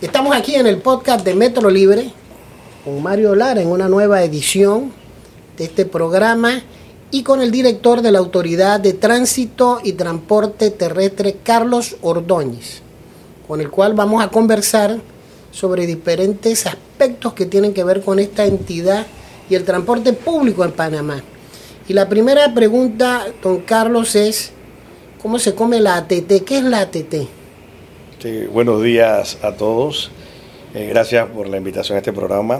Estamos aquí en el podcast de Metro Libre con Mario Lara en una nueva edición de este programa y con el director de la Autoridad de Tránsito y Transporte Terrestre, Carlos Ordóñez, con el cual vamos a conversar sobre diferentes aspectos que tienen que ver con esta entidad y el transporte público en Panamá. Y la primera pregunta, don Carlos, es, ¿cómo se come la ATT? ¿Qué es la ATT? Sí, buenos días a todos. Eh, gracias por la invitación a este programa.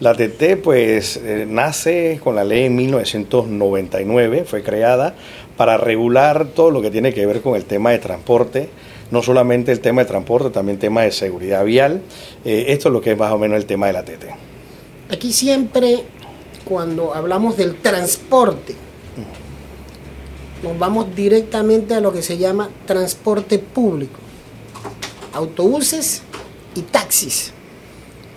La ATT pues eh, nace con la ley en 1999, fue creada para regular todo lo que tiene que ver con el tema de transporte, no solamente el tema de transporte, también tema de seguridad vial. Eh, esto es lo que es más o menos el tema de la ATT. Aquí siempre cuando hablamos del transporte, nos vamos directamente a lo que se llama transporte público, autobuses y taxis.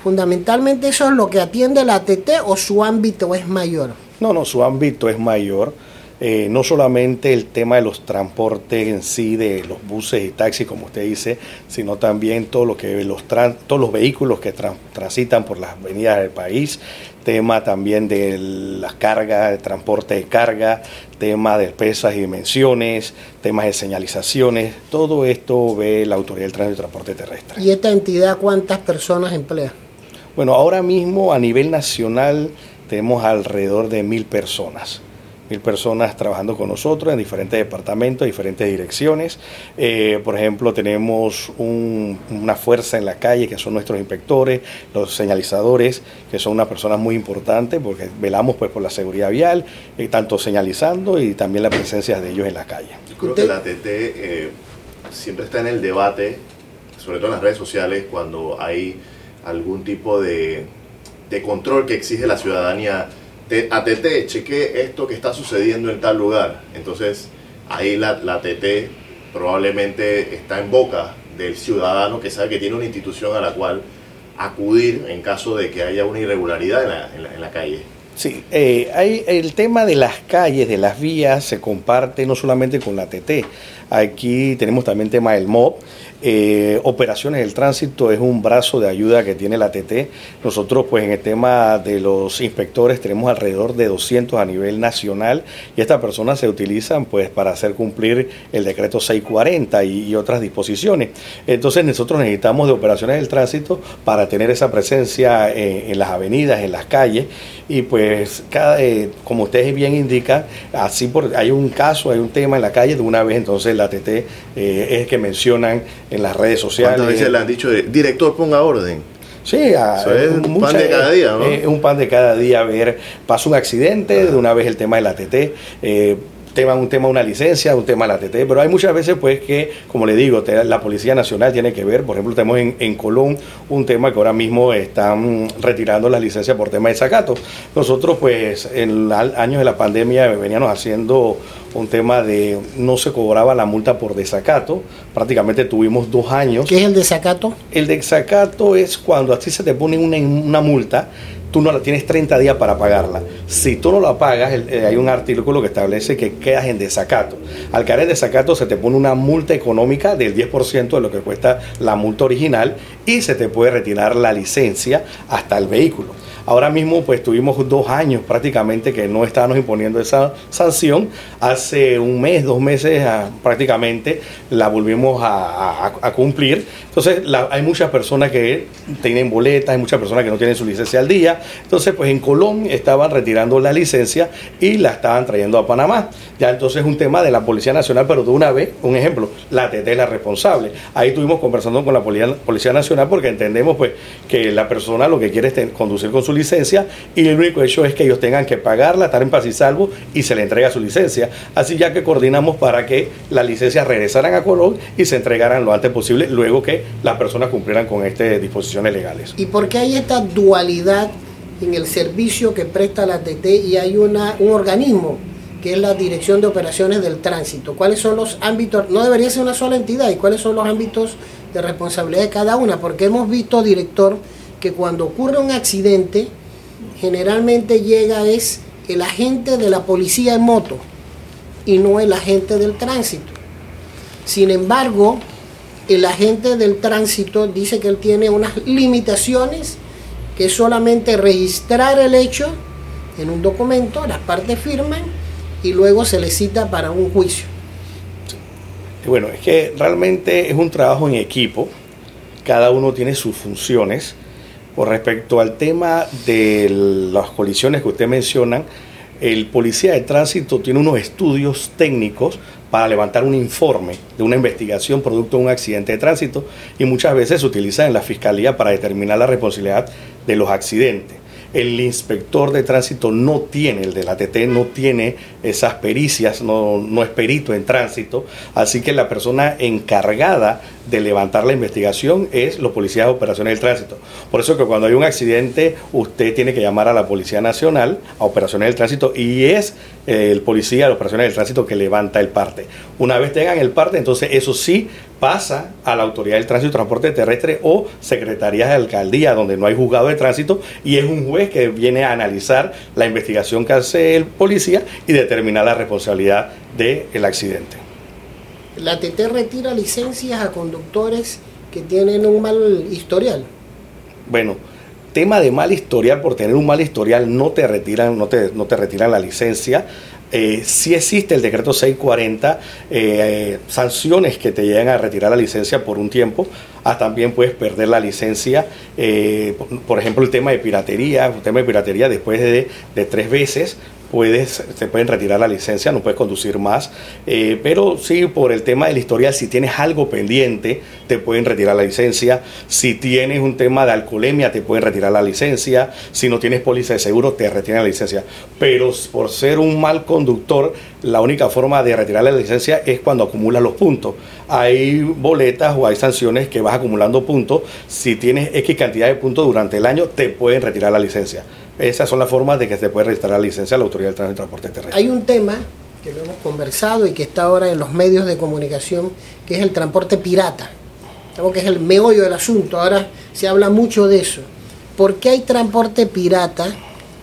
Fundamentalmente eso es lo que atiende la ATT o su ámbito es mayor. No, no, su ámbito es mayor. Eh, no solamente el tema de los transportes en sí, de los buses y taxis, como usted dice, sino también todo lo que los todos los vehículos que transitan por las avenidas del país, tema también de las cargas, de transporte de carga, tema de pesas y dimensiones, temas de señalizaciones, todo esto ve la Autoridad del Tránsito y Transporte Terrestre. ¿Y esta entidad cuántas personas emplea? Bueno, ahora mismo a nivel nacional tenemos alrededor de mil personas mil personas trabajando con nosotros en diferentes departamentos, diferentes direcciones. Eh, por ejemplo, tenemos una fuerza en la calle que son nuestros inspectores, los señalizadores, que son unas personas muy importantes porque velamos pues por la seguridad vial, eh, tanto señalizando y también la presencia de ellos en la calle. Yo creo que la ATT eh, siempre está en el debate, sobre todo en las redes sociales, cuando hay algún tipo de control que exige la ciudadanía ATT, cheque esto que está sucediendo en tal lugar. Entonces, ahí la, la ATT probablemente está en boca del ciudadano que sabe que tiene una institución a la cual acudir en caso de que haya una irregularidad en la, en la, calle. Sí, eh, el tema de las calles, de las vías, se comparte no solamente con la ATT. Aquí tenemos también el tema del MOB eh, operaciones del tránsito es un brazo de ayuda que tiene la TT. Nosotros, pues en el tema de los inspectores, tenemos alrededor de 200 a nivel nacional y estas personas se utilizan pues para hacer cumplir el decreto 640 y, otras disposiciones. Entonces nosotros necesitamos de operaciones del tránsito para tener esa presencia en, las avenidas, en las calles y pues cada, eh, como ustedes bien indican, así por, hay un caso, hay un tema en la calle, de una vez entonces la TT eh, es que mencionan en las redes sociales. ¿Cuántas veces le han dicho, director, ponga orden? Sí, es un pan de cada día, ¿no? Es un pan de cada día ver, pasa un accidente, de una vez el tema de la TT, eh, tema, un tema una licencia, un tema la TT, pero hay muchas veces pues que, como le digo, la Policía Nacional tiene que ver, por ejemplo, tenemos en, en Colón un tema que ahora mismo están retirando las licencias por tema de sacato. Nosotros pues en años de la pandemia veníamos haciendo un tema de no se cobraba la multa por desacato, prácticamente tuvimos dos años. ¿Qué es el desacato? El desacato es cuando a ti se te pone una, una multa tú no la tienes 30 días para pagarla. Si tú no la pagas, eh, hay un artículo que establece que quedas en desacato. Al caer en desacato se te pone una multa económica del 10% de lo que cuesta la multa original y se te puede retirar la licencia hasta el vehículo. Ahora mismo pues tuvimos dos años prácticamente que no estábamos imponiendo esa sanción. Hace un mes, dos meses ah, prácticamente la volvimos a, cumplir. Entonces hay muchas personas que tienen boletas, hay muchas personas que no tienen su licencia al día. Entonces pues en Colón estaban retirando la licencia y la estaban trayendo a Panamá. Ya entonces es un tema de la Policía Nacional, pero de una vez, un ejemplo, la TT es la responsable. Ahí estuvimos conversando con la Policía, Nacional porque entendemos pues que la persona lo que quiere es conducir con su licencia y el único hecho es que ellos tengan que pagarla, estar en paz y salvo y se le entrega su licencia. Así ya que coordinamos para que las licencias regresaran a Colón y se entregaran lo antes posible luego que las personas cumplieran con estas disposiciones legales. ¿Y por qué hay esta dualidad en el servicio que presta la TT y hay una, un organismo que es la Dirección de Operaciones del Tránsito? ¿Cuáles son los ámbitos? No debería ser una sola entidad y cuáles son los ámbitos de responsabilidad de cada una, porque hemos visto, director, que cuando ocurre un accidente, generalmente llega es el agente de la policía en moto y no el agente del tránsito. Sin embargo, el agente del tránsito dice que él tiene unas limitaciones, que es solamente registrar el hecho en un documento, las partes firman y luego se le cita para un juicio. Bueno, es que realmente es un trabajo en equipo, cada uno tiene sus funciones. Por respecto al tema de las colisiones que usted menciona, el policía de tránsito tiene unos estudios técnicos para levantar un informe de una investigación producto de un accidente de tránsito y muchas veces se utiliza en la fiscalía para determinar la responsabilidad de los accidentes. El inspector de tránsito no tiene, el de la TT no tiene esas pericias, no, no es perito en tránsito, así que la persona encargada de levantar la investigación es los policías de operaciones del tránsito. Por eso que cuando hay un accidente, usted tiene que llamar a la Policía Nacional, a operaciones del tránsito, y es eh, el policía de operaciones del tránsito que levanta el parte. Una vez tengan el parte, entonces eso sí pasa a la Autoridad del Tránsito y Transporte Terrestre o Secretarías de Alcaldía, donde no hay juzgado de tránsito, y es un juez que viene a analizar la investigación que hace el policía y determinar la responsabilidad del accidente. La TT retira licencias a conductores que tienen un mal historial. Bueno, tema de mal historial, por tener un mal historial no te retiran, no te, no te retiran la licencia. Eh, si existe el decreto 640, eh, sanciones que te llegan a retirar la licencia por un tiempo, ah, también puedes perder la licencia, eh, por, ejemplo el tema de piratería, el tema de piratería después de, de tres veces puedes, te pueden retirar la licencia, no puedes conducir más, eh, pero sí por el tema del historial, si tienes algo pendiente, te pueden retirar la licencia, si tienes un tema de alcoholemia, te pueden retirar la licencia, si no tienes póliza de seguro, te retiran la licencia, pero por ser un mal conductor, la única forma de retirar la licencia es cuando acumulas los puntos. Hay boletas o hay sanciones que vas acumulando puntos, si tienes X cantidad de puntos durante el año, te pueden retirar la licencia. Esas son las formas de que se puede registrar la licencia a la Autoridad del Tránsito y Transporte Terrestre. Hay un tema que lo hemos conversado y que está ahora en los medios de comunicación, que es el transporte pirata. Que es el meollo del asunto. Ahora se habla mucho de eso. ¿Por qué hay transporte pirata?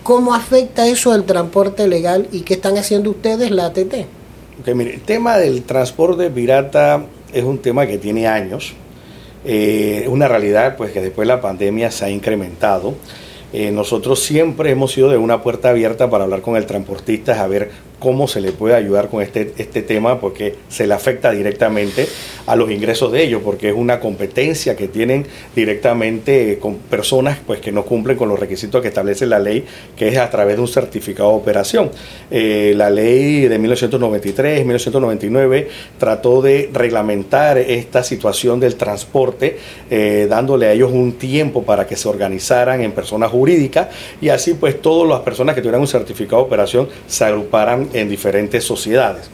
¿Cómo afecta eso al transporte legal y qué están haciendo ustedes, la ATT? Okay, mire, el tema del transporte pirata es un tema que tiene años. Eh, una realidad pues, que después de la pandemia se ha incrementado. Eh, nosotros siempre hemos sido de una puerta abierta para hablar con el transportista, a ver cómo se le puede ayudar con este, este tema, porque se le afecta directamente a los ingresos de ellos, porque es una competencia que tienen directamente con personas pues, que no cumplen con los requisitos que establece la ley, que es a través de un certificado de operación. Eh, la ley de 1993, 1999 trató de reglamentar esta situación del transporte, eh, dándole a ellos un tiempo para que se organizaran en personas jurídicas y así pues todas las personas que tuvieran un certificado de operación se agruparan en diferentes sociedades.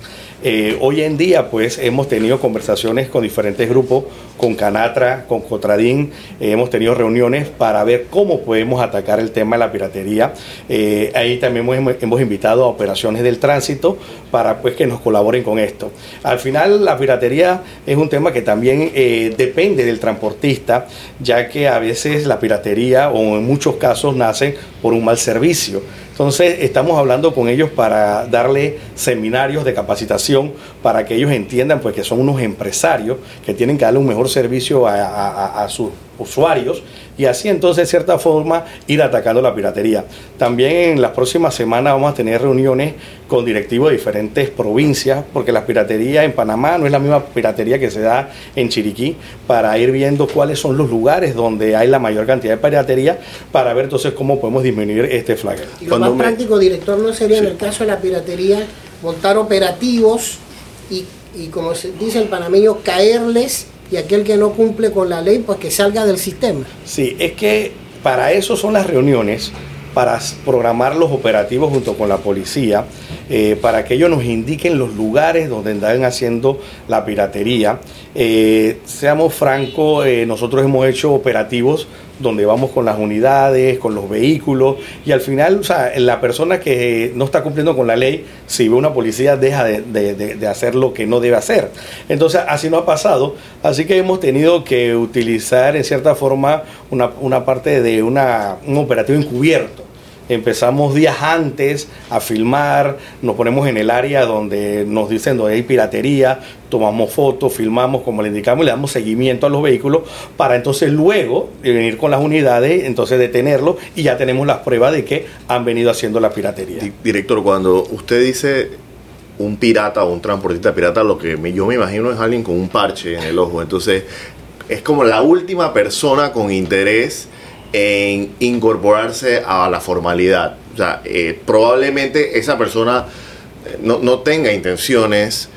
Eh, hoy en día, pues, hemos tenido conversaciones con diferentes grupos, con Canatra, con Cotradín, eh, hemos tenido reuniones para ver cómo podemos atacar el tema de la piratería. Eh, ahí también hemos, hemos, invitado a operaciones del tránsito para pues, que nos colaboren con esto. Al final, la piratería es un tema que también depende del transportista, ya que a veces la piratería, o en muchos casos, nace por un mal servicio. Entonces estamos hablando con ellos para darle seminarios de capacitación para que ellos entiendan pues que son unos empresarios que tienen que darle un mejor servicio a, sus usuarios y así entonces de cierta forma ir atacando la piratería. También en las próximas semanas vamos a tener reuniones con directivos de diferentes provincias porque la piratería en Panamá no es la misma piratería que se da en Chiriquí para ir viendo cuáles son los lugares donde hay la mayor cantidad de piratería para ver entonces cómo podemos disminuir este flagelo más práctico, director, no sería en el caso de la piratería montar operativos y, y, como se dice el panameño, caerles y aquel que no cumple con la ley, pues que salga del sistema. Sí, es que para eso son las reuniones, para programar los operativos junto con la policía, eh, para que ellos nos indiquen los lugares donde andan haciendo la piratería. Eh, seamos francos, eh, nosotros hemos hecho operativos donde vamos con las unidades, con los vehículos, y al final, o sea, la persona que no está cumpliendo con la ley, si ve una policía, deja de, hacer lo que no debe hacer. Entonces, así no ha pasado, así que hemos tenido que utilizar en cierta forma una, parte de un operativo encubierto empezamos días antes a filmar, nos ponemos en el área donde nos dicen donde hay piratería, tomamos fotos, filmamos como le indicamos y le damos seguimiento a los vehículos para entonces luego venir con las unidades, entonces detenerlos y ya tenemos las pruebas de que han venido haciendo la piratería. Director, cuando usted dice un pirata o un transportista pirata, lo que yo me imagino es alguien con un parche en el ojo. Entonces, es como la última persona con interés en incorporarse a la formalidad. O sea, eh, probablemente esa persona eh, no, no, tenga intenciones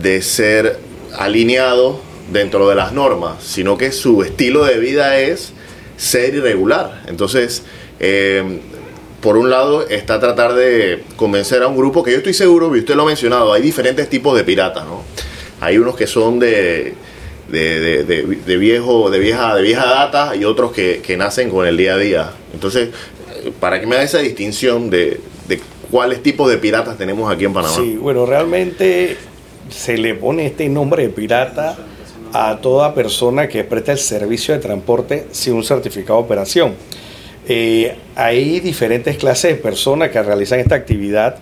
de ser alineado dentro de las normas, sino que su estilo de vida es ser irregular. Entonces, eh, por un lado está tratar de convencer a un grupo que yo estoy seguro, y usted lo ha mencionado, hay diferentes tipos de piratas, ¿no? Hay unos que son de, de, viejo, de vieja, de vieja data y otros que, nacen con el día a día. Entonces, para que me haga esa distinción de, cuáles tipos de piratas tenemos aquí en Panamá. Sí, bueno, realmente se le pone este nombre de pirata a toda persona que presta el servicio de transporte sin un certificado de operación. Eh, hay diferentes clases de personas que realizan esta actividad.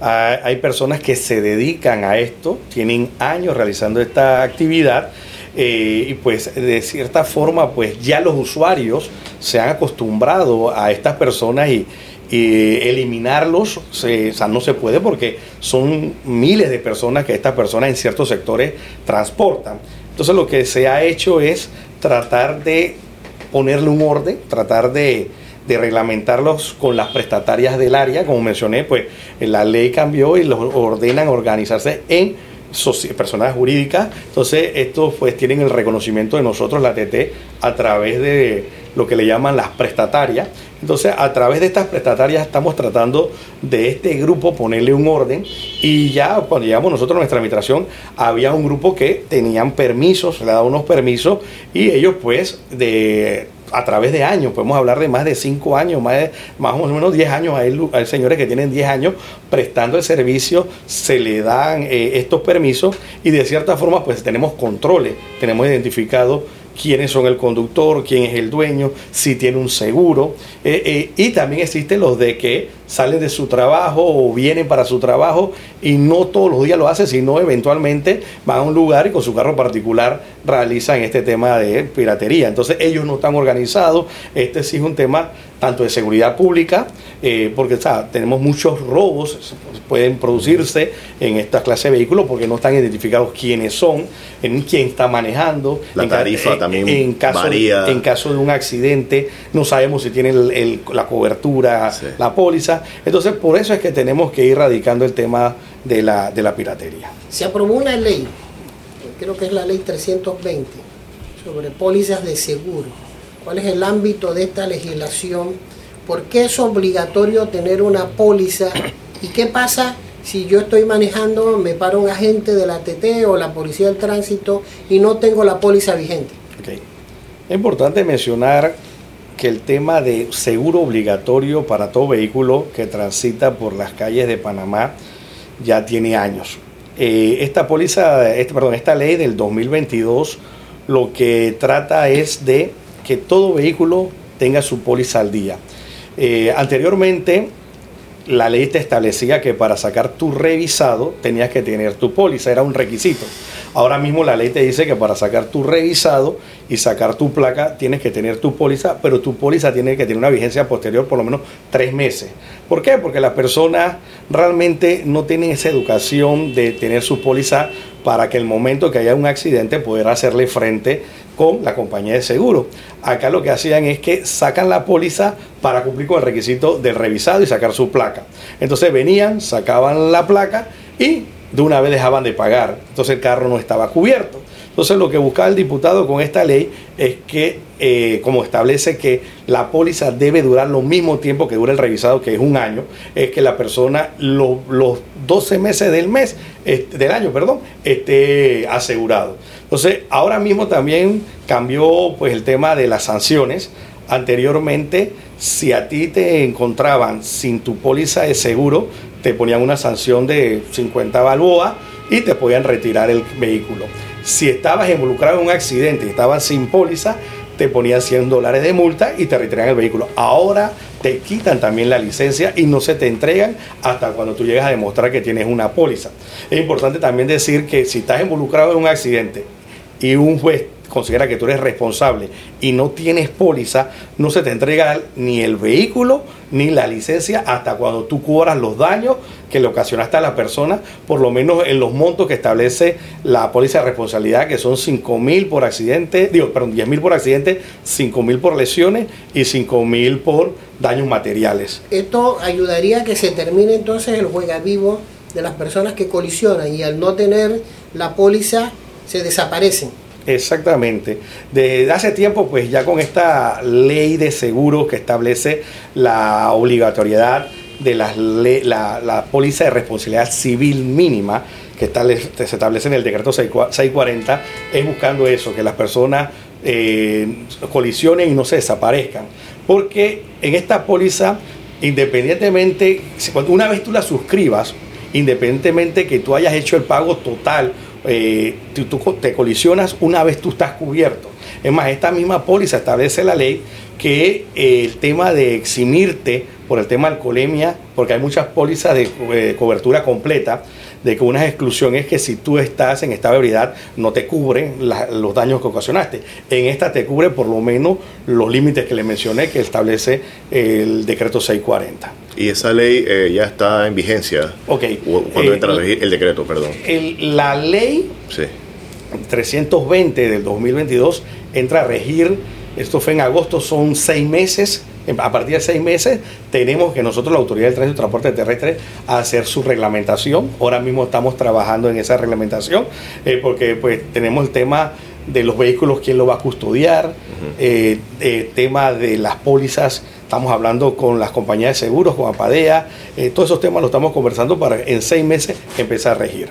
hay personas que se dedican a esto, tienen años realizando esta actividad eh, y pues de cierta forma pues ya los usuarios se han acostumbrado a estas personas y, eliminarlos o sea, no se puede porque son miles de personas que estas personas en ciertos sectores transportan. Entonces lo que se ha hecho es tratar de ponerle un orden, tratar de reglamentarlos con las prestatarias del área, como mencioné, pues la ley cambió y los ordenan organizarse en personas jurídicas, entonces estos pues tienen el reconocimiento de nosotros, la TT, a través de lo que le llaman las prestatarias. Entonces, a través de estas prestatarias estamos tratando de este grupo ponerle un orden y ya cuando llegamos nosotros a nuestra administración había un grupo que tenían permisos, le daban unos permisos y ellos pues de a través de años, podemos hablar de más de 5 años, más, de, más o menos 10 años, hay, señores que tienen 10 años prestando el servicio, se le dan eh, estos permisos y de cierta forma pues tenemos controles, tenemos identificado quiénes son el conductor, quién es el dueño, si tiene un seguro. Eh, eh, y también existen los de que salen de su trabajo o vienen para su trabajo y no todos los días lo hacen, sino eventualmente van a un lugar y con su carro particular realizan este tema de piratería. Entonces ellos no están organizados. Este sí es un tema tanto de seguridad pública, eh, porque tenemos muchos robos, pueden producirse en esta clase de vehículos porque no están identificados quiénes son, en quién está manejando. La tarifa también en caso, varía. En caso de un accidente, no sabemos si tienen la cobertura, la póliza. Entonces, por eso es que tenemos que ir radicando el tema de la, de la piratería. Se aprobó una ley, creo que es la ley 320, sobre pólizas de seguro. ¿Cuál es el ámbito de esta legislación? ¿Por qué es obligatorio tener una póliza? ¿Y qué pasa si yo estoy manejando, me para un agente de la TT o la Policía del Tránsito y no tengo la póliza vigente? Es importante mencionar que el tema de seguro obligatorio para todo vehículo que transita por las calles de Panamá ya tiene años. Eh, esta póliza, este, perdón, esta ley del 2022 lo que trata es de que todo vehículo tenga su póliza al día. Eh, anteriormente la ley te establecía que para sacar tu revisado tenías que tener tu póliza, era un requisito. Ahora mismo la ley te dice que para sacar tu revisado y sacar tu placa tienes que tener tu póliza, pero tu póliza tiene que tener una vigencia posterior por lo menos tres meses. ¿Por qué? Porque las personas realmente no tienen esa educación de tener su póliza para que el momento que haya un accidente pueda hacerle frente con la compañía de seguro. Acá lo que hacían es que sacan la póliza para cumplir con el requisito del revisado y sacar su placa. Entonces venían, sacaban la placa y de una vez dejaban de pagar. Entonces el carro no estaba cubierto. Entonces lo que buscaba el diputado con esta ley es que, eh, como establece que la póliza debe durar lo mismo tiempo que dura el revisado, que es un año, es que la persona los 12 meses del mes, del año, perdón, esté asegurado. Entonces ahora mismo también cambió pues el tema de las sanciones. Anteriormente, si a ti te encontraban sin tu póliza de seguro, te ponían una sanción de 50 balboas y te podían retirar el vehículo. Si estabas involucrado en un accidente y estabas sin póliza, te ponían 100 dólares de multa y te retiraban el vehículo. Ahora te quitan también la licencia y no se te entregan hasta cuando tú llegas a demostrar que tienes una póliza. Es importante también decir que si estás involucrado en un accidente y un juez considera que tú eres responsable y no tienes póliza, no se te entrega ni el vehículo ni la licencia hasta cuando tú cubras los daños que le ocasionaste a la persona, por lo menos en los montos que establece la póliza de responsabilidad, que son 5 mil por accidente, digo, perdón, 10 mil por accidente, 5 mil por lesiones y 5 mil por daños materiales. Esto ayudaría a que se termine entonces el juega vivo de las personas que colisionan y al no tener la póliza se desaparecen. Exactamente. Desde hace tiempo, pues ya con esta ley de seguros que establece la obligatoriedad de la, la póliza de responsabilidad civil mínima, que se establece en el decreto 640, es buscando eso, que las personas eh, colisionen y no se desaparezcan. Porque en esta póliza, independientemente, una vez tú la suscribas, independientemente que tú hayas hecho el pago total eh, tú, te colisionas una vez tú estás cubierto. Es más, esta misma póliza establece la ley que eh, el tema de eximirte por el tema de alcoholemia, porque hay muchas pólizas de eh, cobertura completa, de que una exclusión es que si tú estás en estado de ebriedad no te cubren los daños que ocasionaste. En esta te cubre por lo menos los límites que le mencioné que establece el decreto 640. Y esa ley eh, ya está en vigencia. Ok. Cuando entra eh, el decreto, perdón. la ley 320 del 2022 entra a regir, esto fue en agosto, son seis meses a partir de seis meses tenemos que nosotros, la Autoridad del Tránsito y Transporte Terrestre, hacer su reglamentación. Ahora mismo estamos trabajando en esa reglamentación eh, porque pues tenemos el tema de los vehículos, quién lo va a custodiar, el eh, tema de las pólizas, estamos hablando con las compañías de seguros, con APADEA, eh, todos esos temas los estamos conversando para en seis meses empezar a regir.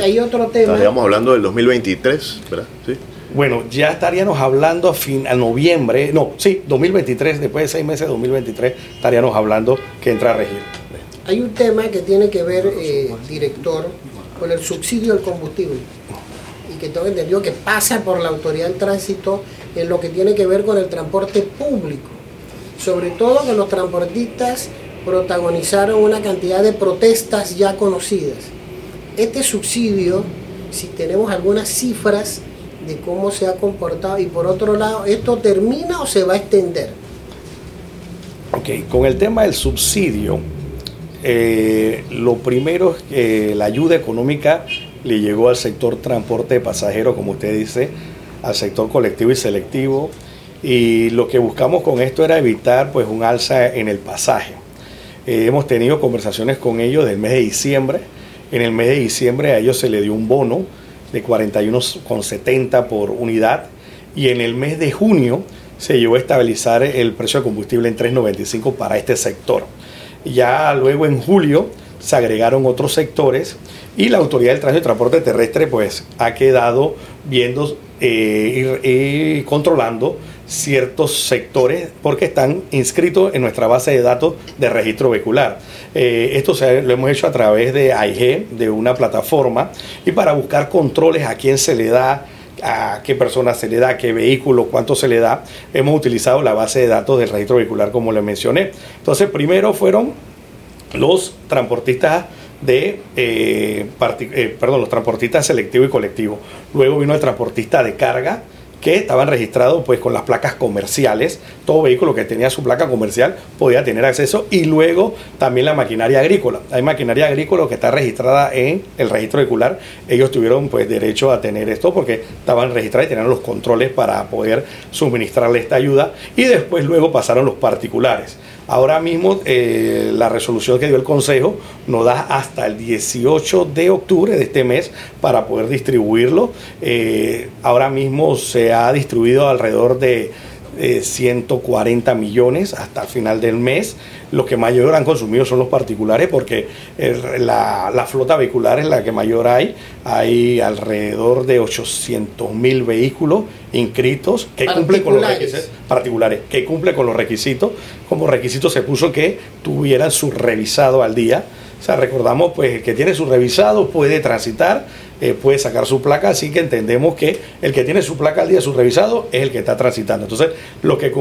hay otro tema. Estamos hablando del 2023, ¿verdad? Sí. Bueno, ya estaríamos hablando a, fin, a noviembre, no, sí, 2023, después de seis meses de 2023, estaríamos hablando que entra a regir. Hay un tema que tiene que ver, eh, director, con el subsidio del combustible y que tengo entendido que pasa por la autoridad del tránsito en lo que tiene que ver con el transporte público. Sobre todo que los transportistas protagonizaron una cantidad de protestas ya conocidas. Este subsidio, si tenemos algunas cifras, de cómo se ha comportado y por otro lado, ¿esto termina o se va a extender? Ok, con el tema del subsidio, eh, lo primero es que la ayuda económica le llegó al sector transporte de pasajeros, como usted dice, al sector colectivo y selectivo, y lo que buscamos con esto era evitar pues un alza en el pasaje. Eh, hemos tenido conversaciones con ellos del mes de diciembre. En el mes de diciembre a ellos se le dio un bono de 41,70 por unidad y en el mes de junio se llegó a estabilizar el precio de combustible en 3,95 para este sector. Ya luego en julio se agregaron otros sectores y la Autoridad del Tránsito y Transporte Terrestre pues ha quedado viendo eh, y controlando ciertos sectores porque están inscritos en nuestra base de datos de registro vehicular. Eh, esto se, lo hemos hecho a través de AIG, de una plataforma, y para buscar controles a quién se le da, a qué persona se le da, qué vehículo, cuánto se le da, hemos utilizado la base de datos del registro vehicular como le mencioné. Entonces, primero fueron los transportistas de, eh, eh, perdón, los transportistas selectivo y colectivo. Luego vino el transportista de carga, que estaban registrados pues con las placas comerciales. Todo vehículo que tenía su placa comercial podía tener acceso y luego también la maquinaria agrícola. Hay maquinaria agrícola que está registrada en el registro vehicular. Ellos tuvieron pues derecho a tener esto porque estaban registrados y tenían los controles para poder suministrarle esta ayuda y después luego pasaron los particulares. Ahora mismo eh, la resolución que dio el Consejo nos da hasta el 18 de octubre de este mes para poder distribuirlo. Eh, ahora mismo se ha distribuido alrededor de 140 eh, millones hasta el final del mes. Los que mayor han consumido son los particulares porque la, flota vehicular es la que mayor hay. Hay alrededor de 800 mil vehículos inscritos que cumplen con los requisitos particulares, que cumple con los requisitos. Como requisito se puso que tuvieran su revisado al día O sea, recordamos pues el que tiene su revisado puede transitar, eh, puede sacar su placa, así que entendemos que el que tiene su placa al día, su revisado, es el que está transitando. Entonces, lo que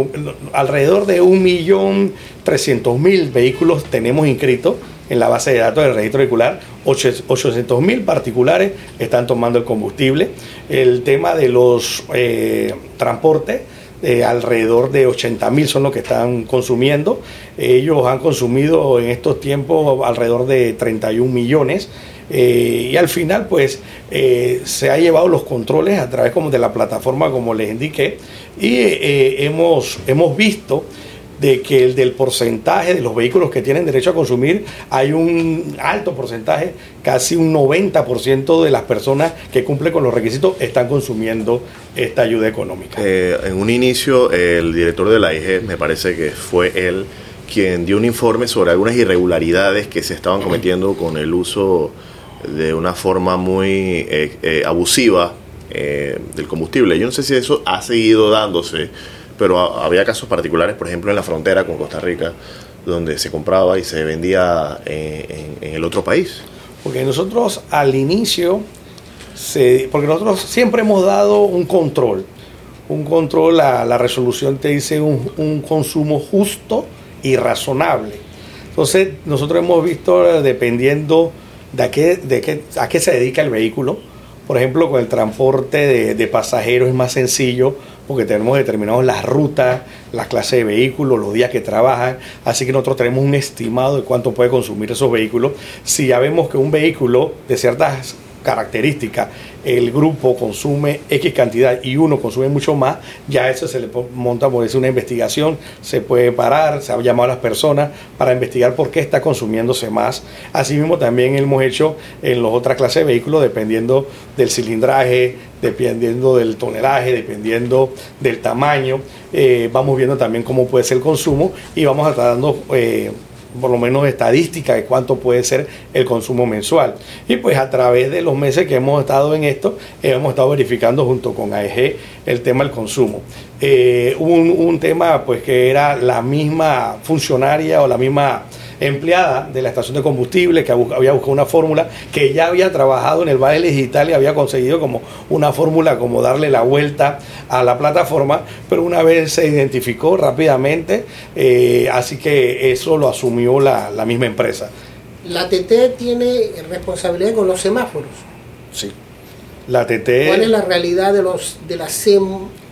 alrededor de 1.300.000 vehículos tenemos inscritos en la base de datos del registro vehicular, 800.000 particulares están tomando el combustible. El tema de los eh, transportes, eh, alrededor de 80 mil son los que están consumiendo. Ellos han consumido en estos tiempos alrededor de 31 millones. Eh, y al final, pues, se ha llevado los controles a través como de la plataforma, como les indiqué, y hemos, hemos visto de que el del porcentaje de los vehículos que tienen derecho a consumir, hay un alto porcentaje, casi un 90% de las personas que cumplen con los requisitos están consumiendo esta ayuda económica. Eh, en un inicio, el director de la IG, me parece que fue él quien dio un informe sobre algunas irregularidades que se estaban cometiendo con el uso de una forma muy eh, eh, abusiva del combustible. Yo no sé si eso ha seguido dándose pero había casos particulares, por ejemplo, en la frontera con Costa Rica, donde se compraba y se vendía en, el otro país. Porque nosotros al inicio, porque nosotros siempre hemos dado un control, un control, la, la resolución te dice un, consumo justo y razonable. Entonces, nosotros hemos visto, dependiendo de a qué, de qué, a qué se dedica el vehículo, por ejemplo, con el transporte de pasajeros es más sencillo porque tenemos determinados las rutas, la clase de vehículos, los días que trabajan, así que nosotros tenemos un estimado de cuánto puede consumir esos vehículos. Si ya vemos que un vehículo de ciertas características, el grupo consume X cantidad y uno consume mucho más, ya eso se le monta por decir una investigación, se puede parar, se ha llamado a las personas para investigar por qué está consumiéndose más. Asimismo también hemos hecho en las otras clases de vehículos, dependiendo del cilindraje, dependiendo del tonelaje, dependiendo del tamaño, eh, vamos viendo también cómo puede ser el consumo y vamos a estar dando... Eh, por lo menos estadística de cuánto puede ser el consumo mensual. Y pues a través de los meses que hemos estado en esto, hemos estado verificando junto con AEG el tema del consumo. Eh, un, un tema pues que era la misma funcionaria o la misma empleada de la estación de combustible que había buscado una fórmula que ya había trabajado en el Valle Digital y había conseguido como una fórmula como darle la vuelta a la plataforma, pero una vez se identificó rápidamente, eh, así que eso lo asumió la, misma empresa. La TT tiene responsabilidad con los semáforos. Sí. La TT. ¿Cuál es la realidad de los de la sem,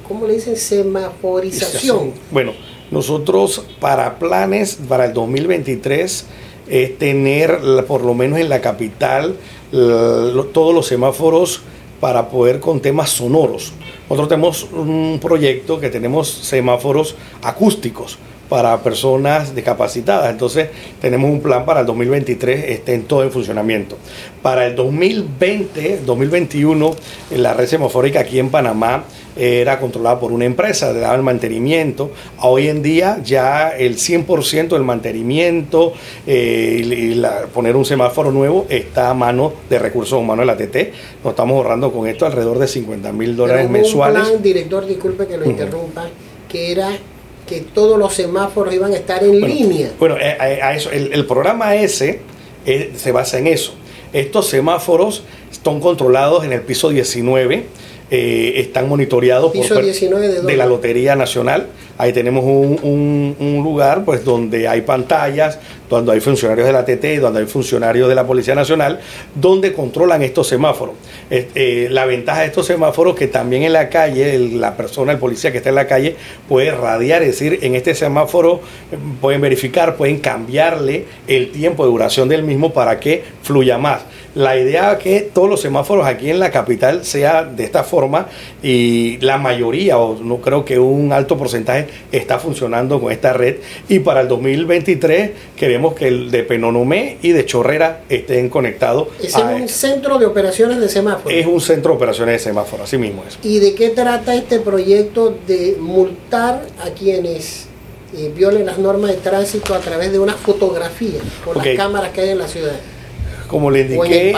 ¿cómo le dicen? semaforización? Bueno, nosotros para planes para el 2023 es tener por lo menos en la capital todos los semáforos para poder con temas sonoros. Nosotros tenemos un proyecto que tenemos semáforos acústicos para personas discapacitadas. Entonces tenemos un plan para el 2023, esté en todo en funcionamiento. Para el 2020, 2021, la red semafórica aquí en Panamá era controlada por una empresa, le daba el mantenimiento. Hoy en día ya el 100% del mantenimiento eh, y, poner un semáforo nuevo está a mano de recursos humanos de la TT. Nos estamos ahorrando con esto alrededor de 50 mil dólares mensuales. Un plan, director, disculpe que lo interrumpa, que era que todos los semáforos iban a estar en línea. Bueno, eh, eh, a, eso, el, programa ese se basa en eso. Estos semáforos están controlados en el piso 19 eh, están monitoreados por de, la Lotería Nacional. Ahí tenemos un, un, lugar pues donde hay pantallas, donde hay funcionarios de la TT, donde hay funcionarios de la Policía Nacional, donde controlan estos semáforos. Eh, la ventaja de estos semáforos que también en la calle, la persona, el policía que está en la calle, puede radiar, es decir, en este semáforo eh, pueden verificar, pueden cambiarle el tiempo de duración del mismo para que fluya más. La idea es que todos los semáforos aquí en la capital sea de esta forma y la mayoría, o no creo que un alto porcentaje, está funcionando con esta red. Y para el 2023 queremos que el de Penonomé y de Chorrera estén conectados. Es un centro de operaciones de semáforos. Es un centro de operaciones de semáforos, así mismo es. ¿Y de qué trata este proyecto de multar a quienes eh, violen las normas de tránsito a través de una fotografía por las cámaras que hay en la ciudad? Como le indiqué,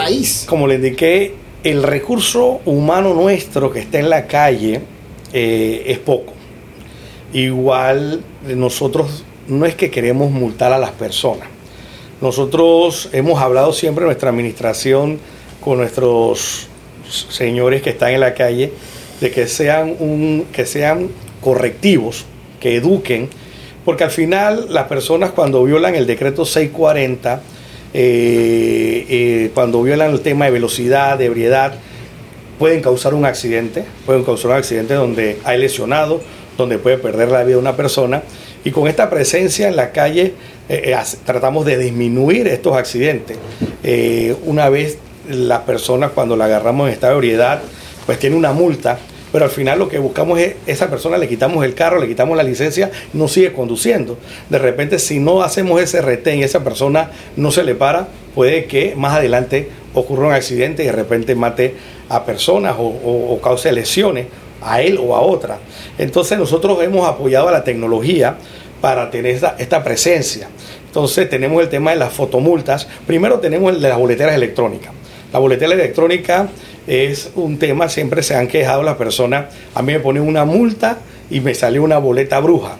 como le indiqué, el recurso humano nuestro que está en la calle eh, es poco. Igual nosotros no es que queremos multar a las personas. Nosotros hemos hablado siempre en nuestra administración con nuestros señores que están en la calle de que sean, un, que sean correctivos, que eduquen, porque al final las personas cuando violan el decreto 640, eh, eh, cuando violan el tema de velocidad, de ebriedad, pueden causar un accidente, pueden causar un accidente donde hay lesionado, donde puede perder la vida una persona. Y con esta presencia en la calle eh, tratamos de disminuir estos accidentes. una vez las personas cuando la agarramos en estado de ebriedad, pues tiene una multa, pero al final lo que buscamos es esa persona le quitamos el carro, le quitamos la licencia, no sigue conduciendo. De repente, si no hacemos ese retén y esa persona no se le para, puede que más adelante ocurra un accidente y de repente mate a personas o, cause lesiones a él o a otra. Entonces nosotros hemos apoyado a la tecnología para tener esta, esta presencia. Entonces tenemos el tema de las fotomultas. Primero tenemos el de las boleteras electrónicas. La boletera electrónica es un tema, siempre se han quejado las personas, a mí me ponen una multa y me salió una boleta bruja.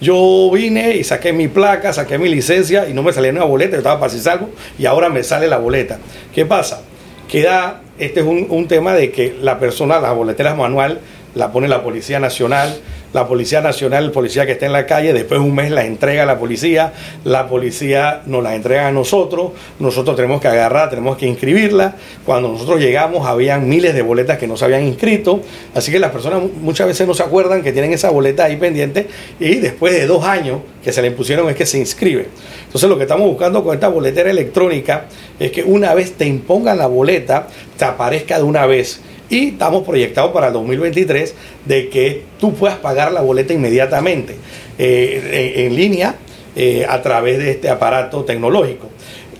Yo vine y saqué mi placa, saqué mi licencia y no me salía una boleta, yo estaba para si salgo y ahora me sale la boleta. ¿Qué pasa? Queda, este es un, un tema de que la persona, las boleteras manual, la pone la Policía Nacional, la Policía Nacional, el policía que está en la calle, después de un mes la entrega a la policía, la policía nos la entrega a nosotros, nosotros tenemos que agarrar, tenemos que inscribirla. Cuando nosotros llegamos habían miles de boletas que no se habían inscrito, así que las personas muchas veces no se acuerdan que tienen esa boleta ahí pendiente y después de dos años que se le impusieron es que se inscribe. Entonces lo que estamos buscando con esta boletera electrónica es que una vez te impongan la boleta, te aparezca de una vez y estamos proyectados para el 2023 de que tú puedas pagar la boleta inmediatamente eh, en, línea eh, a través de este aparato tecnológico.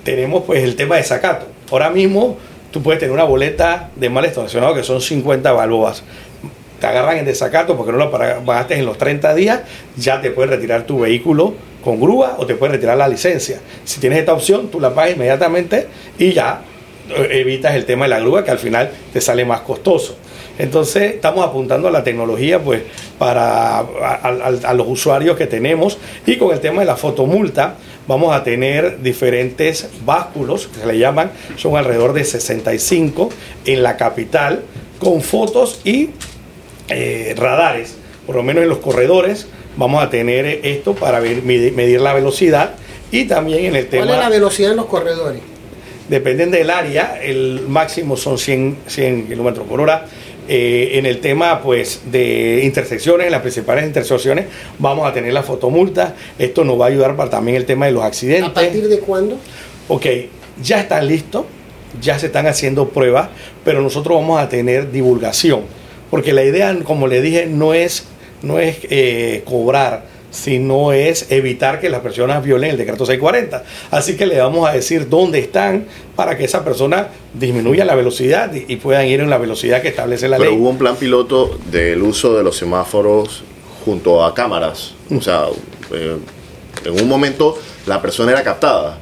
Tenemos pues el tema de sacato. Ahora mismo tú puedes tener una boleta de mal estacionado que son 50 balboas. Te agarran en desacato porque no lo pagaste en los 30 días, ya te puedes retirar tu vehículo con grúa o te puedes retirar la licencia. Si tienes esta opción, tú la pagas inmediatamente y ya evitas el tema de la grúa que al final te sale más costoso. Entonces estamos apuntando a la tecnología pues para a, los usuarios que tenemos y con el tema de la fotomulta vamos a tener diferentes básculos que se le llaman, son alrededor de 65 en la capital con fotos y eh, radares, por lo menos en los corredores vamos a tener esto para medir, la velocidad y también en el tema... ¿Cuál es la velocidad en los corredores? Dependen del área, el máximo son 100, 100 kilómetros por hora. Eh, en el tema pues de intersecciones, en las principales intersecciones, vamos a tener la fotomulta. Esto nos va a ayudar para también el tema de los accidentes. ¿A partir de cuándo? Ok, ya están listos, ya se están haciendo pruebas, pero nosotros vamos a tener divulgación. Porque la idea, como le dije, no es, no es eh, cobrar sino es evitar que las personas violen el decreto 640. Así que le vamos a decir dónde están para que esa persona disminuya la velocidad y, puedan ir en la velocidad que establece la ley. Pero hubo un plan piloto del uso de los semáforos junto a cámaras. O sea, eh, en un momento la persona era captada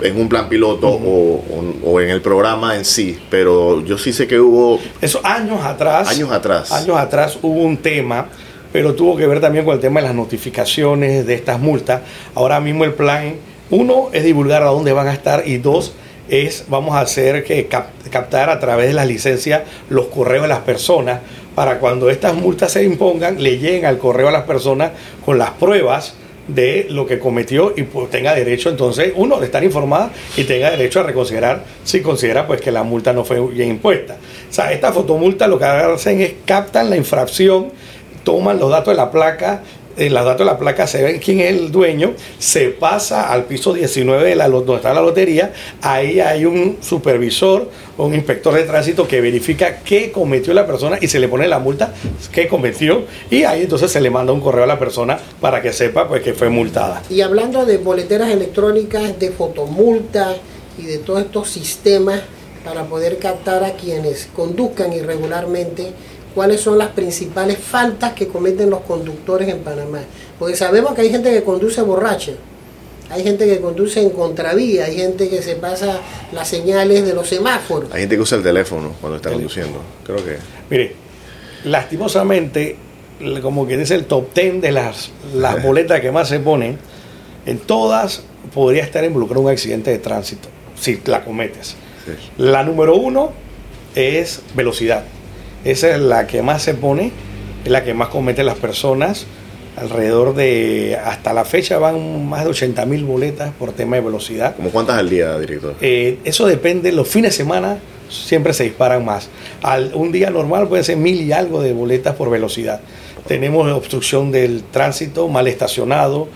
en un plan piloto o, o, en el programa en sí, pero yo sí sé que hubo... Eso años atrás. Años atrás. Años atrás hubo un tema pero tuvo que ver también con el tema de las notificaciones de estas multas. Ahora mismo el plan, uno, es divulgar a dónde van a estar y dos, es vamos a hacer que captar a través de las licencias los correos de las personas para cuando estas multas se impongan le lleguen al correo a las personas con las pruebas de lo que cometió y pues tenga derecho entonces uno de estar informada y tenga derecho a reconsiderar si considera pues que la multa no fue bien impuesta. O sea, esta fotomulta lo que hacen es captan la infracción toman los datos de la placa, en los datos de la placa se ve quién es el dueño, se pasa al piso 19 de la, donde está la lotería, ahí hay un supervisor un inspector de tránsito que verifica qué cometió la persona y se le pone la multa que cometió y ahí entonces se le manda un correo a la persona para que sepa pues que fue multada. Y hablando de boleteras electrónicas, de fotomultas y de todos estos sistemas para poder captar a quienes conduzcan irregularmente, cuáles son las principales faltas que cometen los conductores en Panamá. Porque sabemos que hay gente que conduce borracha, hay gente que conduce en contravía, hay gente que se pasa las señales de los semáforos. Hay gente que usa el teléfono cuando está conduciendo, creo que... Mire, lastimosamente, como que dice el top ten de las, las boletas que más se ponen, En todas podría estar involucrado un accidente de tránsito, si la cometes. La número uno es velocidad. Esa es la que más se pone, es la que más cometen las personas. Alrededor de, hasta la fecha van más de 80 mil boletas por tema de velocidad. ¿Cómo cuántas al día, director? Eh, eso depende, los fines de semana siempre se disparan más. Al, un día normal puede ser mil y algo de boletas por velocidad. Tenemos obstrucción del tránsito, mal estacionado,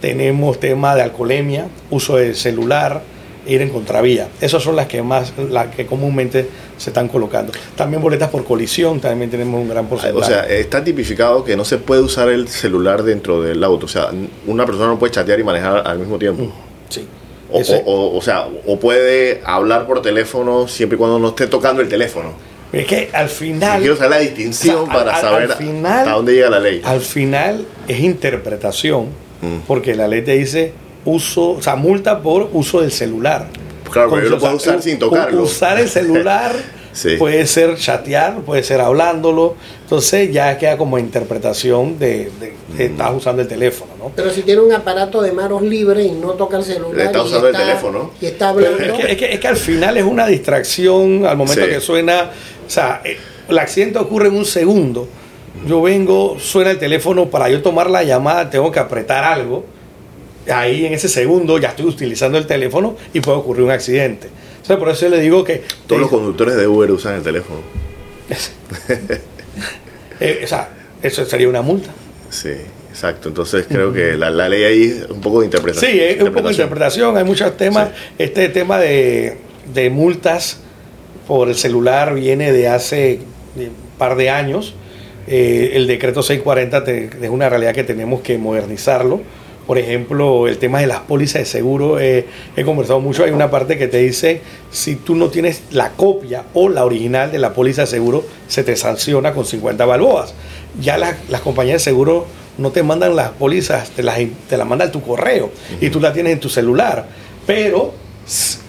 tenemos tema de alcoholemia, uso del celular, ir en contravía. Esas son las que más, las que comúnmente se están colocando. También boletas por colisión, también tenemos un gran porcentaje. O sea, está tipificado que no se puede usar el celular dentro del auto. O sea, una persona no puede chatear y manejar al mismo tiempo. Mm, sí. O, o, sea, o puede hablar por teléfono siempre y cuando no esté tocando el teléfono. Es que al final. quiero saber la distinción para saber hasta dónde llega la ley. Al final es interpretación, mm. porque la ley te dice uso, o sea, multa por uso del celular. Claro, pero yo lo puedo usar sin tocarlo. Usar el celular puede ser chatear, puede ser hablándolo. Entonces ya queda como interpretación de, que mm. estás usando el teléfono, ¿no? Pero si tiene un aparato de manos libre y no toca el celular. Está usando el teléfono. Y está hablando. Es que, es, que, al final es una distracción al momento que suena. O sea, eh, el accidente ocurre en un segundo. Yo vengo, suena el teléfono para yo tomar la llamada, tengo que apretar algo ahí en ese segundo ya estoy utilizando el teléfono y puede ocurrir un accidente. O por eso le digo que... Todos los conductores de Uber usan el teléfono. Eh, o sea, eso sería una multa. Sí, exacto. Entonces creo que la, ley ahí es un poco de interpretación. Sí, es un poco de interpretación. Hay muchos temas. Este tema de, de multas por el celular viene de hace un par de años. Eh, el decreto 640 es una realidad que tenemos que modernizarlo por ejemplo, el tema de las pólizas de seguro, eh, he conversado mucho, hay una parte que te dice, si tú no tienes la copia o la original de la póliza de seguro, se te sanciona con 50 balboas. Ya las compañías de seguro no te mandan las pólizas, te las, te las mandan tu correo y tú la tienes en tu celular. Pero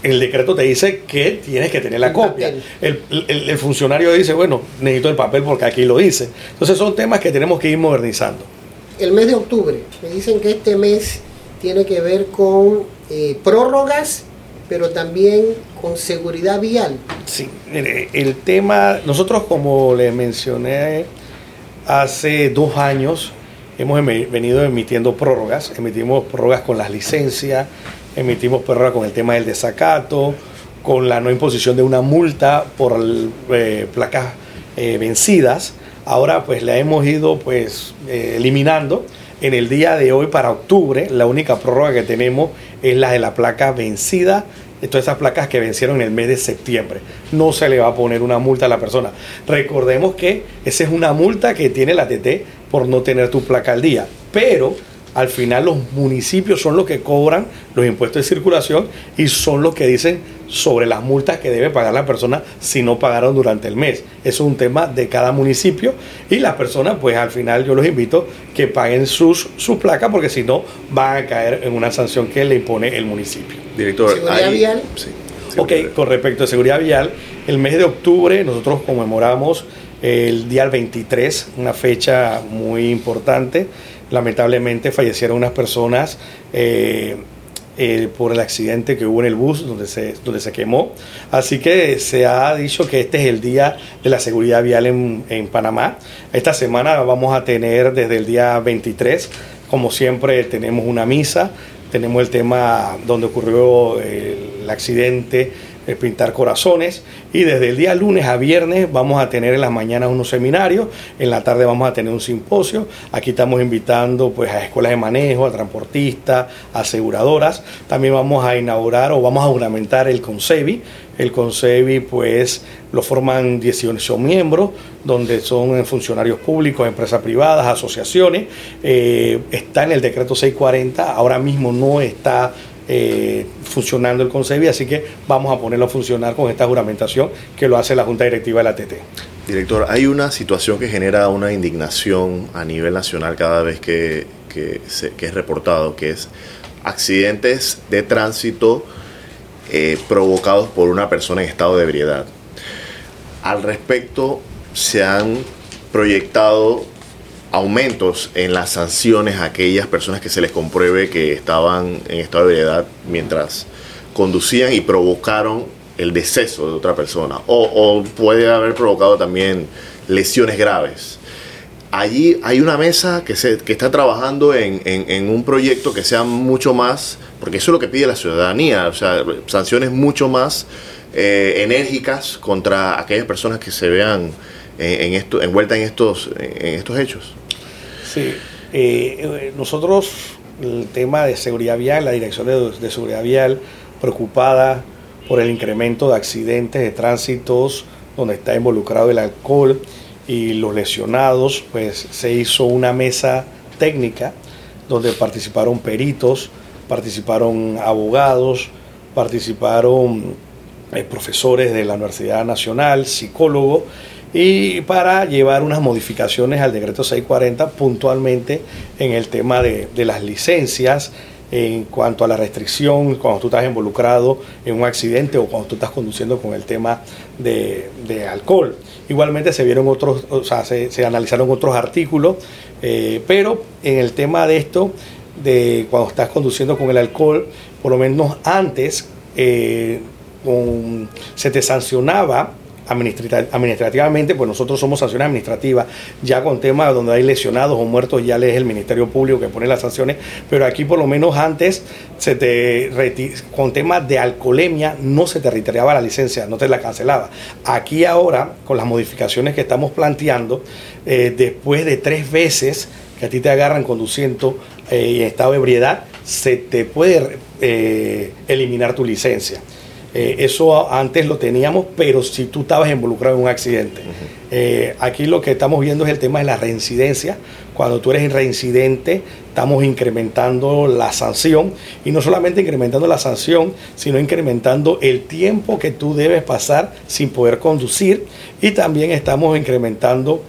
el decreto te dice que tienes que tener la copia. El, el, funcionario dice, bueno, necesito el papel porque aquí lo dice. Entonces son temas que tenemos que ir modernizando el mes de octubre. Me dicen que este mes tiene que ver con eh, prórrogas, pero también con seguridad vial. Sí, el tema, nosotros como les mencioné hace dos años, hemos venido emitiendo prórrogas, emitimos prórrogas con las licencias, emitimos prórrogas con el tema del desacato, con la no imposición de una multa por eh, placas eh, vencidas Ahora pues la hemos ido pues eh, eliminando. En el día de hoy para octubre la única prórroga que tenemos es la de la placa vencida todas esas placas que vencieron en el mes de septiembre. No se le va a poner una multa a la persona. Recordemos que esa es una multa que tiene la TT por no tener tu placa al día. Pero al final los municipios son los que cobran los impuestos de circulación y son los que dicen sobre las multas que debe pagar la persona si no pagaron durante el mes. Eso es un tema de cada municipio y las personas, pues al final yo los invito que paguen sus, sus placas porque si no van a caer en una sanción que le impone el municipio. Director, ¿Seguridad vial? Sí, ok, con respecto a seguridad vial, el mes de octubre nosotros conmemoramos el día 23, una fecha muy importante lamentablemente fallecieron unas personas eh, eh, por el accidente que hubo en el bus donde se, donde se quemó. Así que se ha dicho que este es el día de la seguridad vial en, en Panamá. Esta semana vamos a tener desde el día 23, como siempre tenemos una misa, tenemos el tema donde ocurrió el accidente pintar corazones. Y desde el día lunes a viernes vamos a tener en las mañanas unos seminarios, en la tarde vamos a tener un simposio. Aquí estamos invitando pues a escuelas de manejo, a transportistas, aseguradoras. También vamos a inaugurar o vamos a ornamentar el Concebi. El Concebi pues lo forman 18 miembros, donde son funcionarios públicos, empresas privadas, asociaciones. Eh, está en el decreto 640, ahora mismo no está eh, funcionando el CONCEBI, así que vamos a ponerlo a funcionar con esta juramentación que lo hace la Junta Directiva de la TT. Director, hay una situación que genera una indignación a nivel nacional cada vez que, es reportado, que es accidentes de tránsito eh, provocados por una persona en estado de ebriedad. Al respecto, se han proyectado aumentos en las sanciones a aquellas personas que se les compruebe que estaban en estado de ebriedad mientras conducían y provocaron el deceso de otra persona o, puede haber provocado también lesiones graves. Allí hay una mesa que, se, que está trabajando en, un proyecto que sea mucho más, porque eso es lo que pide la ciudadanía, o sea, sanciones mucho más eh, enérgicas contra aquellas personas que se vean en esto, envueltas en estos, en estos hechos. Sí, eh, nosotros el tema de seguridad vial, la Dirección de, Seguridad Vial, preocupada por el incremento de accidentes de tránsitos donde está involucrado el alcohol y los lesionados, pues se hizo una mesa técnica donde participaron peritos, participaron abogados, participaron eh, profesores de la Universidad Nacional, psicólogos, y para llevar unas modificaciones al decreto 640 puntualmente en el tema de, las licencias, en cuanto a la restricción cuando tú estás involucrado en un accidente o cuando tú estás conduciendo con el tema de, alcohol. Igualmente se vieron otros, o sea, se, analizaron otros artículos, eh, pero en el tema de esto, de cuando estás conduciendo con el alcohol, por lo menos antes eh, se te sancionaba administrativamente, pues nosotros somos sanciones administrativas, ya con temas donde hay lesionados o muertos, ya es el Ministerio Público que pone las sanciones, pero aquí por lo menos antes con temas de alcoholemia no se te retiraba la licencia, no te la cancelaba. Aquí ahora, con las modificaciones que estamos planteando, eh, después de tres veces que a ti te agarran conduciendo eh, en estado de ebriedad, se te puede eh, eliminar tu licencia. Eh, eso antes lo teníamos, pero si tú estabas involucrado en un accidente. Eh, aquí lo que estamos viendo es el tema de la reincidencia. Cuando tú eres reincidente, estamos incrementando la sanción y no solamente incrementando la sanción, sino incrementando el tiempo que tú debes pasar sin poder conducir y también estamos incrementando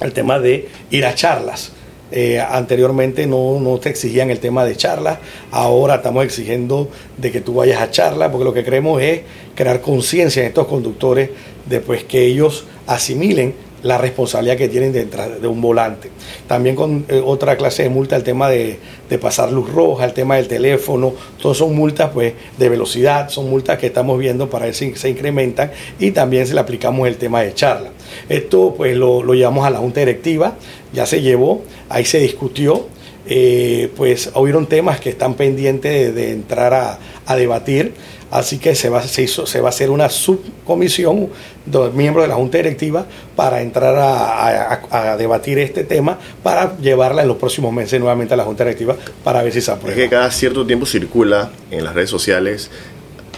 el tema de ir a charlas. Eh, anteriormente no, no, te exigían el tema de charla, ahora estamos exigiendo de que tú vayas a charla, porque lo que queremos es crear conciencia en estos conductores de pues, que ellos asimilen la responsabilidad que tienen detrás de un volante. También con eh, otra clase de multa, el tema de, pasar luz roja, el tema del teléfono, todos son multas pues, de velocidad, son multas que estamos viendo para ver si se incrementan y también se le aplicamos el tema de charla. Esto pues lo, lo llevamos a la Junta Directiva, ya se llevó, ahí se discutió, eh, pues hubieron temas que están pendientes de, entrar a, a debatir. Así que se va, se, hizo, se va a hacer una subcomisión de miembros de la Junta Directiva para entrar a, debatir este tema, para llevarla en los próximos meses nuevamente a la Junta Directiva para ver si se aprueba. Es que cada cierto tiempo circula en las redes sociales,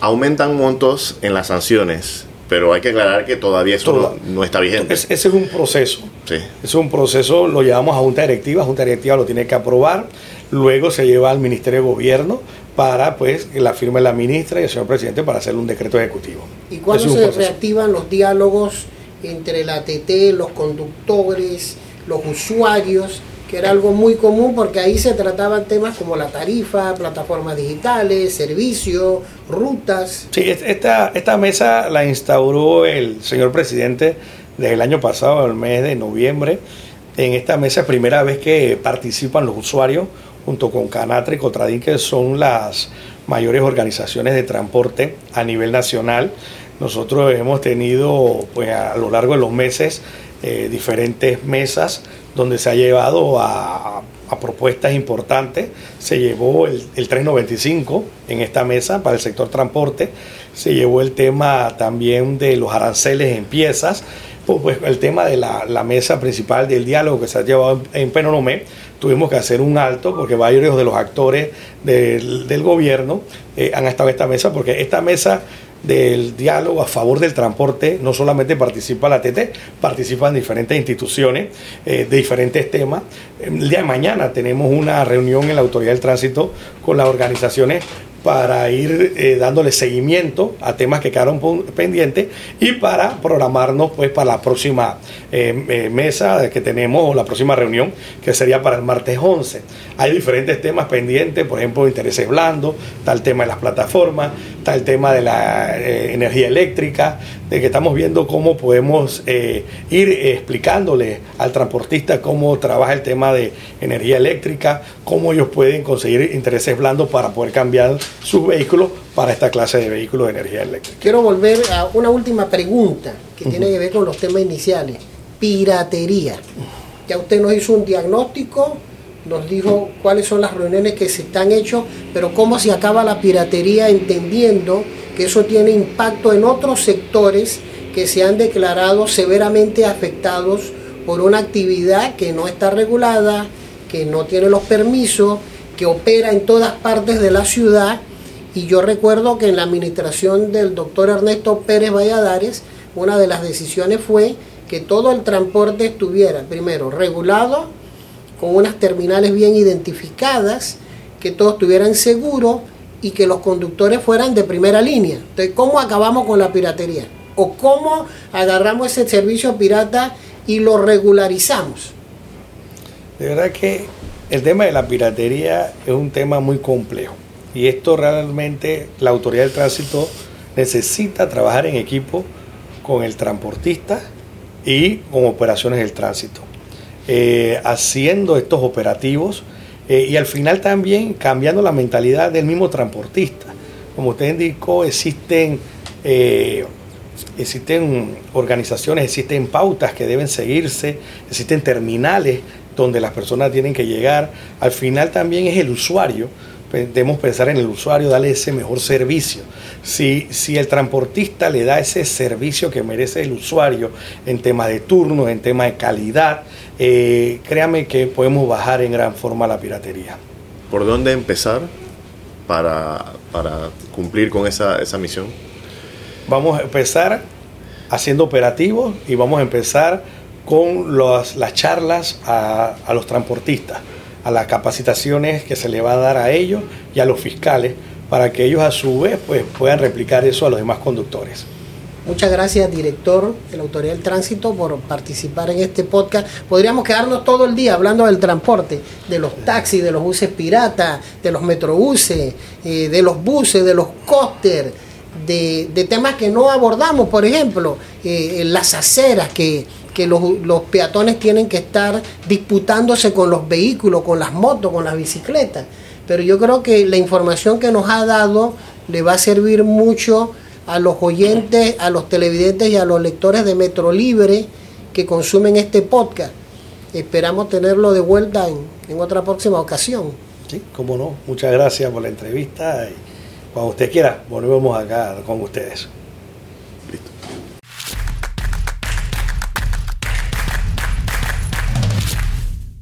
aumentan montos en las sanciones, pero hay que aclarar que todavía eso no, está vigente. ese es un proceso. Sí. Es un proceso, lo llevamos a Junta Directiva, Junta Directiva lo tiene que aprobar, luego se lleva al Ministerio de Gobierno para pues la firma de la ministra y el señor presidente para hacer un decreto ejecutivo. ¿Y cuándo se reactivan los diálogos entre la ATT, los conductores, los usuarios? que era algo muy común porque ahí se trataban temas como la tarifa, plataformas digitales, servicios, rutas. Sí, esta, esta mesa la instauró el señor presidente desde el año pasado, el mes de noviembre. En esta mesa es primera vez que participan los usuarios junto con Canatra y Cotradín, que son las mayores organizaciones de transporte a nivel nacional. Nosotros hemos tenido pues, a lo largo de los meses eh, diferentes mesas donde se ha llevado a, propuestas importantes. Se llevó el, el, 395 en esta mesa para el sector transporte. Se llevó el tema también de los aranceles en piezas. Pues, pues el tema de la, mesa principal del diálogo que se ha llevado en, Penonomé, tuvimos que hacer un alto porque varios de los actores del, gobierno eh, han estado en esta mesa porque esta mesa del diálogo a favor del transporte, no solamente participa la TT, participan diferentes instituciones eh, de diferentes temas. El día de mañana tenemos una reunión en la Autoridad del Tránsito con las organizaciones para ir eh, dándole seguimiento a temas que quedaron pendientes y para programarnos pues para la próxima eh, eh, mesa que tenemos o la próxima reunión que sería para el martes 11. Hay diferentes temas pendientes, por ejemplo, intereses blandos, el tema de las plataformas, el tema de la energía eléctrica, de que estamos viendo cómo podemos eh, ir explicándole al transportista cómo trabaja el tema de energía eléctrica, cómo ellos pueden conseguir intereses blandos para poder cambiar sus vehículos para esta clase de vehículos de energía eléctrica. Quiero volver a una última pregunta que tiene que ver con los temas iniciales. Piratería. Ya usted nos hizo un diagnóstico, nos dijo cuáles son las reuniones que se están hechos, pero cómo se acaba la piratería entendiendo que eso tiene impacto en otros sectores que se han declarado severamente afectados por una actividad que no está regulada, que no tiene los permisos, que opera en todas partes de la ciudad. Y yo recuerdo que en la administración del doctor Ernesto Pérez Valladares, una de las decisiones fue que todo el transporte estuviera, primero, regulado, con unas terminales bien identificadas, que todos estuvieran seguros y que los conductores fueran de primera línea. Entonces, ¿cómo acabamos con la piratería? ¿O cómo agarramos ese servicio pirata y lo regularizamos? De verdad que el tema de la piratería es un tema muy complejo. Y esto realmente la autoridad del tránsito necesita trabajar en equipo con el transportista y con operaciones del tránsito. Eh, haciendo estos operativos eh, y al final también cambiando la mentalidad del mismo transportista. Como usted indicó, existen, eh, existen organizaciones, existen pautas que deben seguirse, existen terminales donde las personas tienen que llegar. Al final también es el usuario debemos pensar en el usuario, darle ese mejor servicio. Si, si el transportista le da ese servicio que merece el usuario en tema de turnos, en tema de calidad, eh, créame que podemos bajar en gran forma la piratería. ¿Por dónde empezar para, cumplir con esa, misión? Vamos a empezar haciendo operativos y vamos a empezar con las charlas a, a los transportistas a las capacitaciones que se le va a dar a ellos y a los fiscales para que ellos a su vez pues, puedan replicar eso a los demás conductores. Muchas gracias, director de la Autoridad del Tránsito, por participar en este podcast. Podríamos quedarnos todo el día hablando del transporte, de los taxis, de los buses piratas, de los metrobuses, eh, de los buses, de los coasters, de, temas que no abordamos, por ejemplo, eh, las aceras que que los, peatones tienen que estar disputándose con los vehículos, con las motos, con las bicicletas. Pero yo creo que la información que nos ha dado le va a servir mucho a los oyentes, a los televidentes y a los lectores de Metro Libre que consumen este podcast. Esperamos tenerlo de vuelta en, en otra próxima ocasión. Sí, cómo no. Muchas gracias por la entrevista y cuando usted quiera, volvemos acá con ustedes.